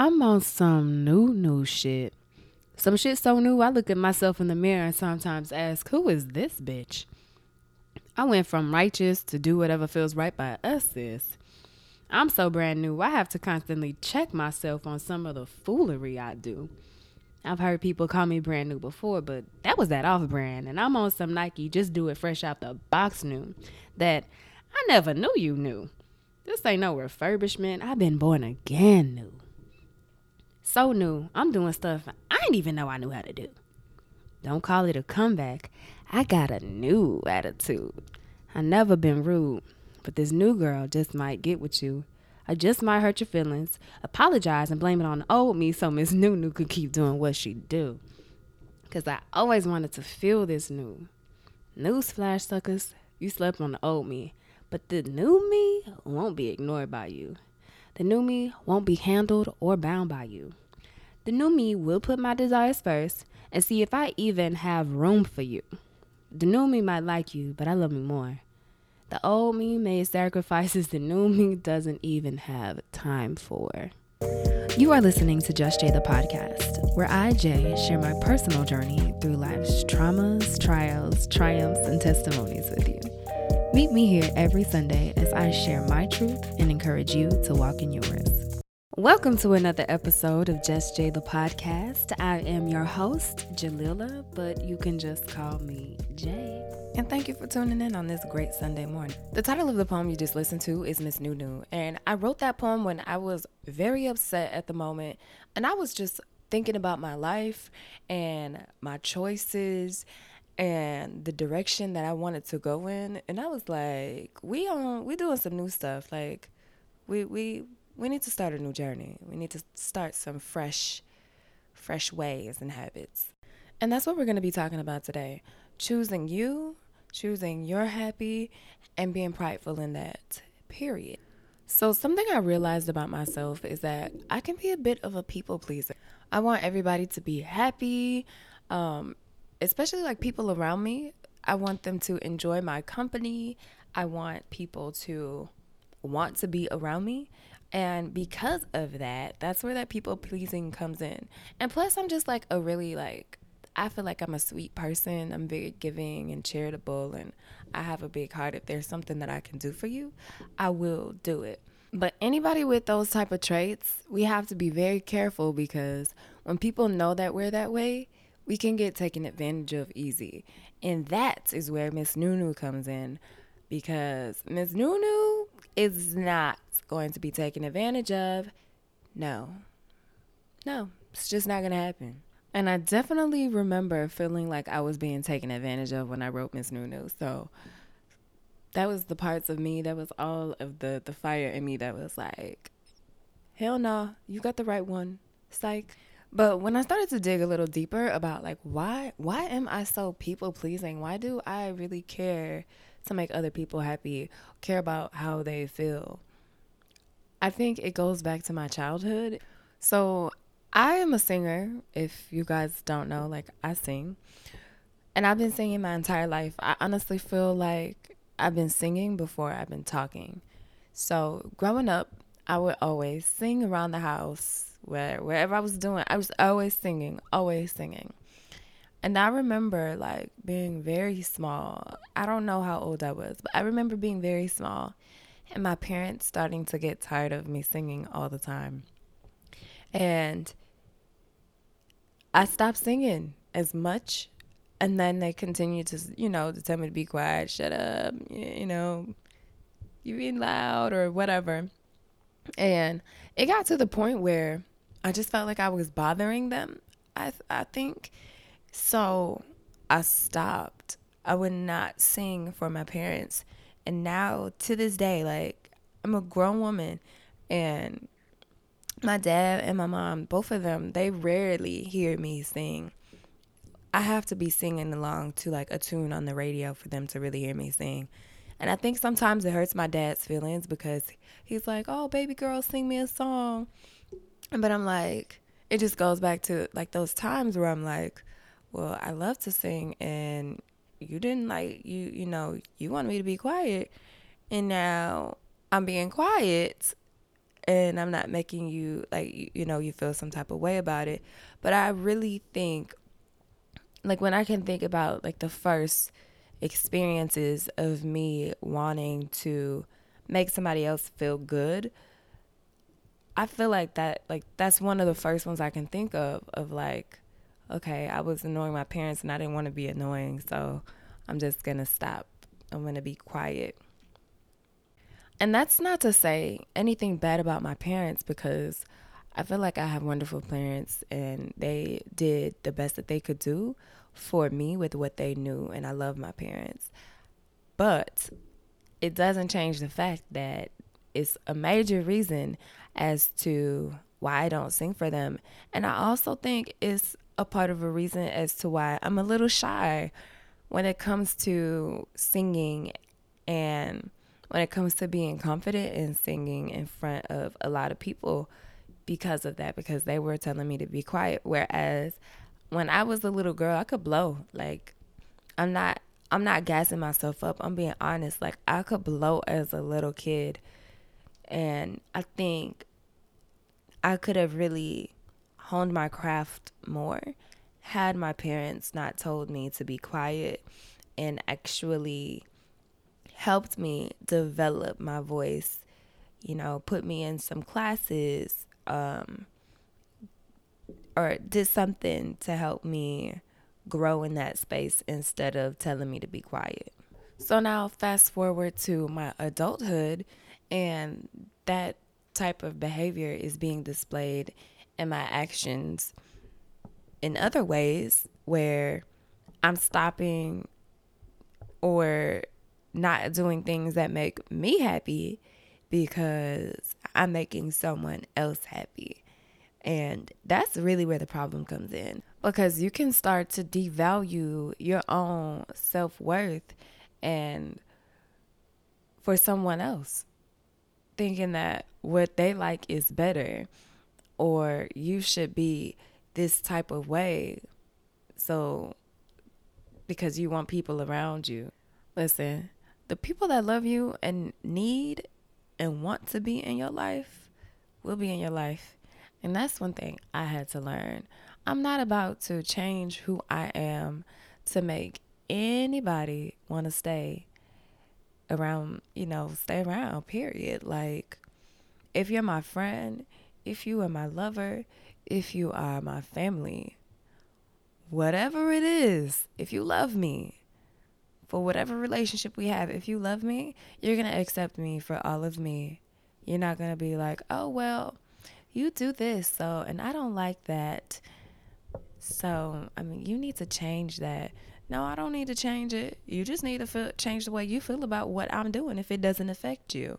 I'm on some new, new shit. Some shit so new, I look at myself in the mirror and sometimes ask, who is this bitch? I went from righteous to do whatever feels right by us, sis. I'm so brand new, I have to constantly check myself on some of the foolery I do. I've heard people call me brand new before, but that was that off brand, and I'm on some Nike just do it fresh out the box new that I never knew you knew. This ain't no refurbishment, I've been born again new so new. I'm doing stuff I didn't even know I knew how to do. Don't call it a comeback. I got a new attitude. I never been rude, but this new girl just might get with you. I just might hurt your feelings. Apologize and blame it on the old me so Miss New New could keep doing what she do. Cause I always wanted to feel this new. Newsflash suckers, you slept on the old me, but the new me won't be ignored by you. The new me won't be handled or bound by you. The new me will put my desires first and see if I even have room for you. The new me might like you, but I love me more. The old me made sacrifices the new me doesn't even have time for. You are listening to Just Jay the podcast, where I, Jay, share my personal journey through life's traumas, trials, triumphs, and testimonies with you. Meet me here every Sunday as I share my truth and encourage you to walk in yours. Welcome to another episode of Just Jay the podcast. I am your host, Jalila, but you can just call me Jay. And thank you for tuning in on this great Sunday morning. The title of the poem you just listened to is Miss Nunu, and I wrote that poem when I was very upset at the moment, and I was just thinking about my life and my choices and the direction that I wanted to go in. And I was like, we on we doing some new stuff. Like we we we need to start a new journey. We need to start some fresh fresh ways and habits. And that's what we're going to be talking about today. Choosing you, choosing your happy and being prideful in that. Period. So, something I realized about myself is that I can be a bit of a people pleaser. I want everybody to be happy, um, especially like people around me, I want them to enjoy my company. I want people to want to be around me. And because of that, that's where that people pleasing comes in. And plus, I'm just like a really like, I feel like I'm a sweet person. I'm very giving and charitable, and I have a big heart. If there's something that I can do for you, I will do it. But anybody with those type of traits, we have to be very careful because when people know that we're that way, we can get taken advantage of easy. And that is where Miss Nunu comes in because Miss Nunu is not going to be taken advantage of. No. No, it's just not going to happen. And I definitely remember feeling like I was being taken advantage of when I wrote Miss Nunu. So that was the parts of me that was all of the the fire in me that was like, hell no, you got the right one. Psych. But when I started to dig a little deeper about like why why am I so people pleasing? Why do I really care to make other people happy, care about how they feel? I think it goes back to my childhood. So I am a singer, if you guys don't know, like I sing. And I've been singing my entire life. I honestly feel like I've been singing before I've been talking. So growing up, I would always sing around the house where wherever I was doing, I was always singing, always singing. And I remember like being very small. I don't know how old I was, but I remember being very small and my parents starting to get tired of me singing all the time. And I stopped singing as much. And then they continued to, you know, to tell me to be quiet, shut up, you know, you being loud or whatever. And it got to the point where I just felt like I was bothering them. I I think so. I stopped. I would not sing for my parents, and now to this day, like I'm a grown woman, and my dad and my mom, both of them, they rarely hear me sing. I have to be singing along to like a tune on the radio for them to really hear me sing. And I think sometimes it hurts my dad's feelings because he's like, "Oh, baby girl, sing me a song." But I'm like, it just goes back to like those times where I'm like, well, I love to sing and you didn't like you you know, you wanted me to be quiet and now I'm being quiet and I'm not making you like you know you feel some type of way about it, but I really think like when I can think about like the first experiences of me wanting to make somebody else feel good, I feel like that like that's one of the first ones I can think of of like okay, I was annoying my parents and I didn't want to be annoying, so I'm just going to stop. I'm going to be quiet. And that's not to say anything bad about my parents because I feel like I have wonderful parents and they did the best that they could do for me with what they knew. And I love my parents. But it doesn't change the fact that it's a major reason as to why I don't sing for them. And I also think it's a part of a reason as to why I'm a little shy when it comes to singing and when it comes to being confident in singing in front of a lot of people because of that because they were telling me to be quiet. Whereas when I was a little girl I could blow. Like I'm not I'm not gassing myself up. I'm being honest. Like I could blow as a little kid. And I think I could have really honed my craft more had my parents not told me to be quiet and actually helped me develop my voice, you know, put me in some classes, um, or did something to help me grow in that space instead of telling me to be quiet. So now, fast forward to my adulthood, and that type of behavior is being displayed in my actions in other ways where I'm stopping or not doing things that make me happy because I'm making someone else happy. And that's really where the problem comes in because you can start to devalue your own self worth and for someone else, thinking that what they like is better or you should be this type of way. So, because you want people around you. Listen, the people that love you and need and want to be in your life will be in your life. And that's one thing I had to learn. I'm not about to change who I am to make anybody want to stay around, you know, stay around, period. Like, if you're my friend, if you are my lover, if you are my family, whatever it is, if you love me, for whatever relationship we have, if you love me, you're going to accept me for all of me. You're not going to be like, oh, well, you do this. So, and I don't like that. So, I mean, you need to change that. No, I don't need to change it. You just need to feel, change the way you feel about what I'm doing if it doesn't affect you.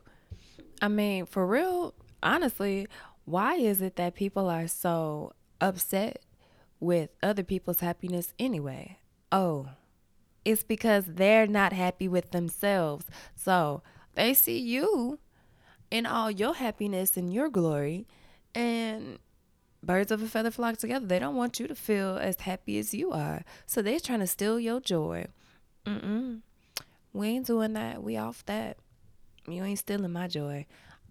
I mean, for real, honestly, why is it that people are so upset with other people's happiness anyway? Oh, it's because they're not happy with themselves. So they see you in all your happiness and your glory, and birds of a feather flock together. They don't want you to feel as happy as you are. So they're trying to steal your joy. Mm-mm. We ain't doing that. We off that. You ain't stealing my joy.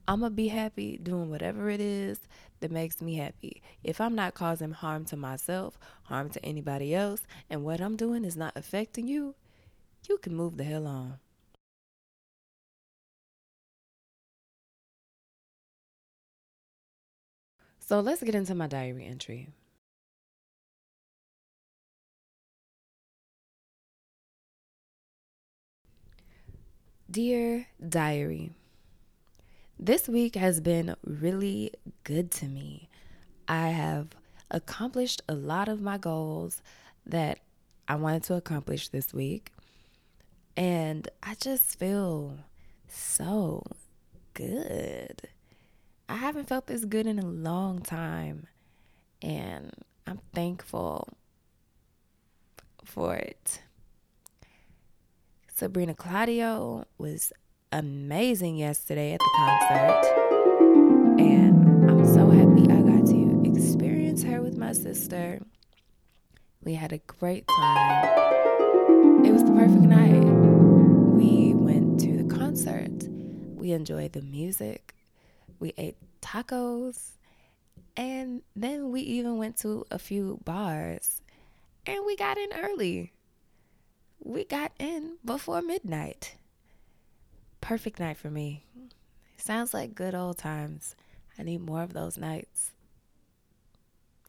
I'm going to be happy doing whatever it is that makes me happy. If I'm not causing harm to myself, harm to anybody else, and what I'm doing is not affecting you, you can move the hell on. So let's get into my diary entry. Dear Diary, this week has been really good to me. I have accomplished a lot of my goals that I wanted to accomplish this week. And I just feel so good. I haven't felt this good in a long time. And I'm thankful for it. Sabrina Claudio was amazing yesterday at the concert. And I'm so happy I got to experience her with my sister. We had a great time. It was the perfect night. We went to the concert. We enjoyed the music. We ate tacos, and then we even went to a few bars and we got in early. We got in before midnight. Perfect night for me. Sounds like good old times. I need more of those nights.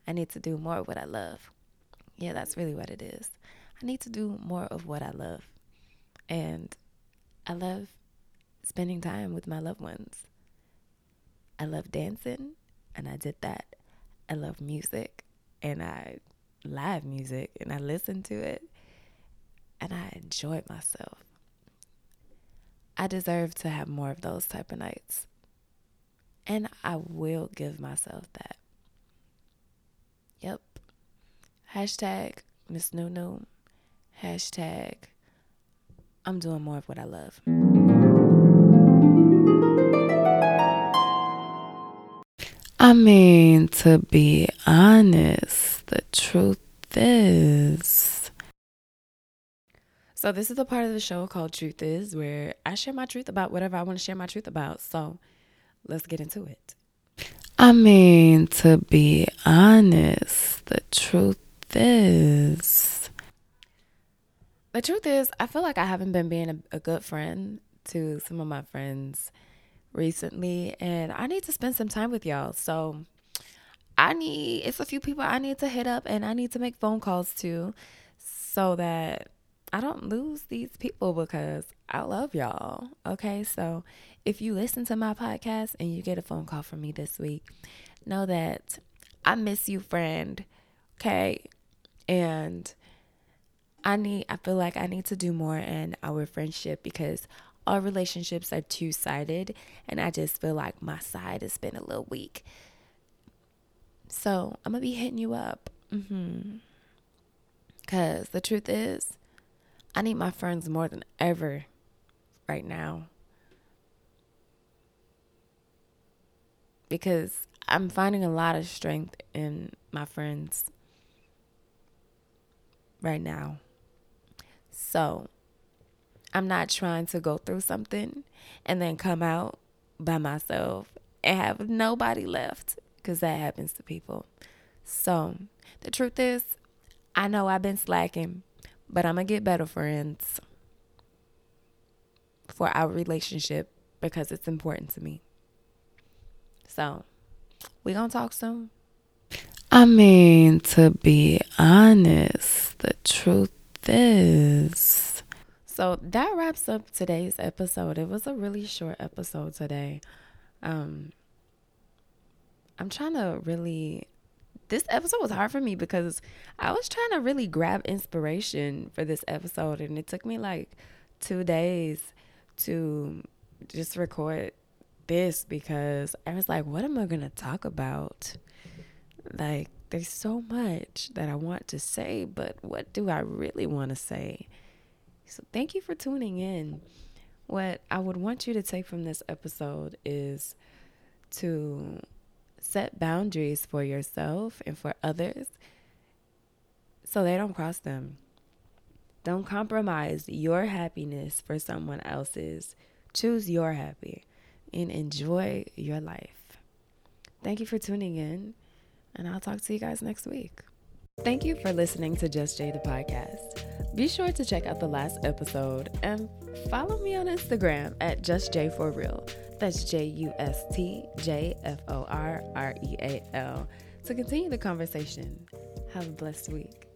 I need to do more of what I love. Yeah, that's really what it is. I need to do more of what I love. And I love spending time with my loved ones. I love dancing, and I did that. I love music, and I live music, and I listen to it, and I enjoyed myself. I deserve to have more of those type of nights. And I will give myself that. Yep. Hashtag Miss Nunu. Hashtag I'm doing more of what I love. I mean, to be honest, the truth is. So, this is the part of the show called Truth Is, where I share my truth about whatever I want to share my truth about. So, let's get into it. I mean, to be honest, the truth is. The truth is, I feel like I haven't been being a, a good friend to some of my friends recently, and I need to spend some time with y'all. So, I need, it's a few people I need to hit up and I need to make phone calls to so that I don't lose these people because I love y'all. Okay. So if you listen to my podcast and you get a phone call from me this week, know that I miss you, friend. Okay. And I need, I feel like I need to do more in our friendship because all relationships are two sided. And I just feel like my side has been a little weak. So I'm going to be hitting you up. Mm-hmm. Because the truth is, I need my friends more than ever right now. Because I'm finding a lot of strength in my friends right now. So I'm not trying to go through something and then come out by myself and have nobody left because that happens to people. So the truth is, I know I've been slacking, but I'm going to get better friends for our relationship because it's important to me. So we going to talk soon. I mean, to be honest, the truth is. So that wraps up today's episode. It was a really short episode today. Um, I'm trying to really this episode was hard for me because I was trying to really grab inspiration for this episode and it took me like 2 days to just record this because I was like what am I going to talk about? Like there's so much that I want to say, but what do I really want to say? So thank you for tuning in. What I would want you to take from this episode is to set boundaries for yourself and for others so they don't cross them. Don't compromise your happiness for someone else's. Choose your happy and enjoy your life. Thank you for tuning in, and I'll talk to you guys next week. Thank you for listening to Just Jay the podcast. Be sure to check out the last episode and follow me on Instagram at Just J for Real. That's J U S T J F O R R E A L to continue the conversation. Have a blessed week.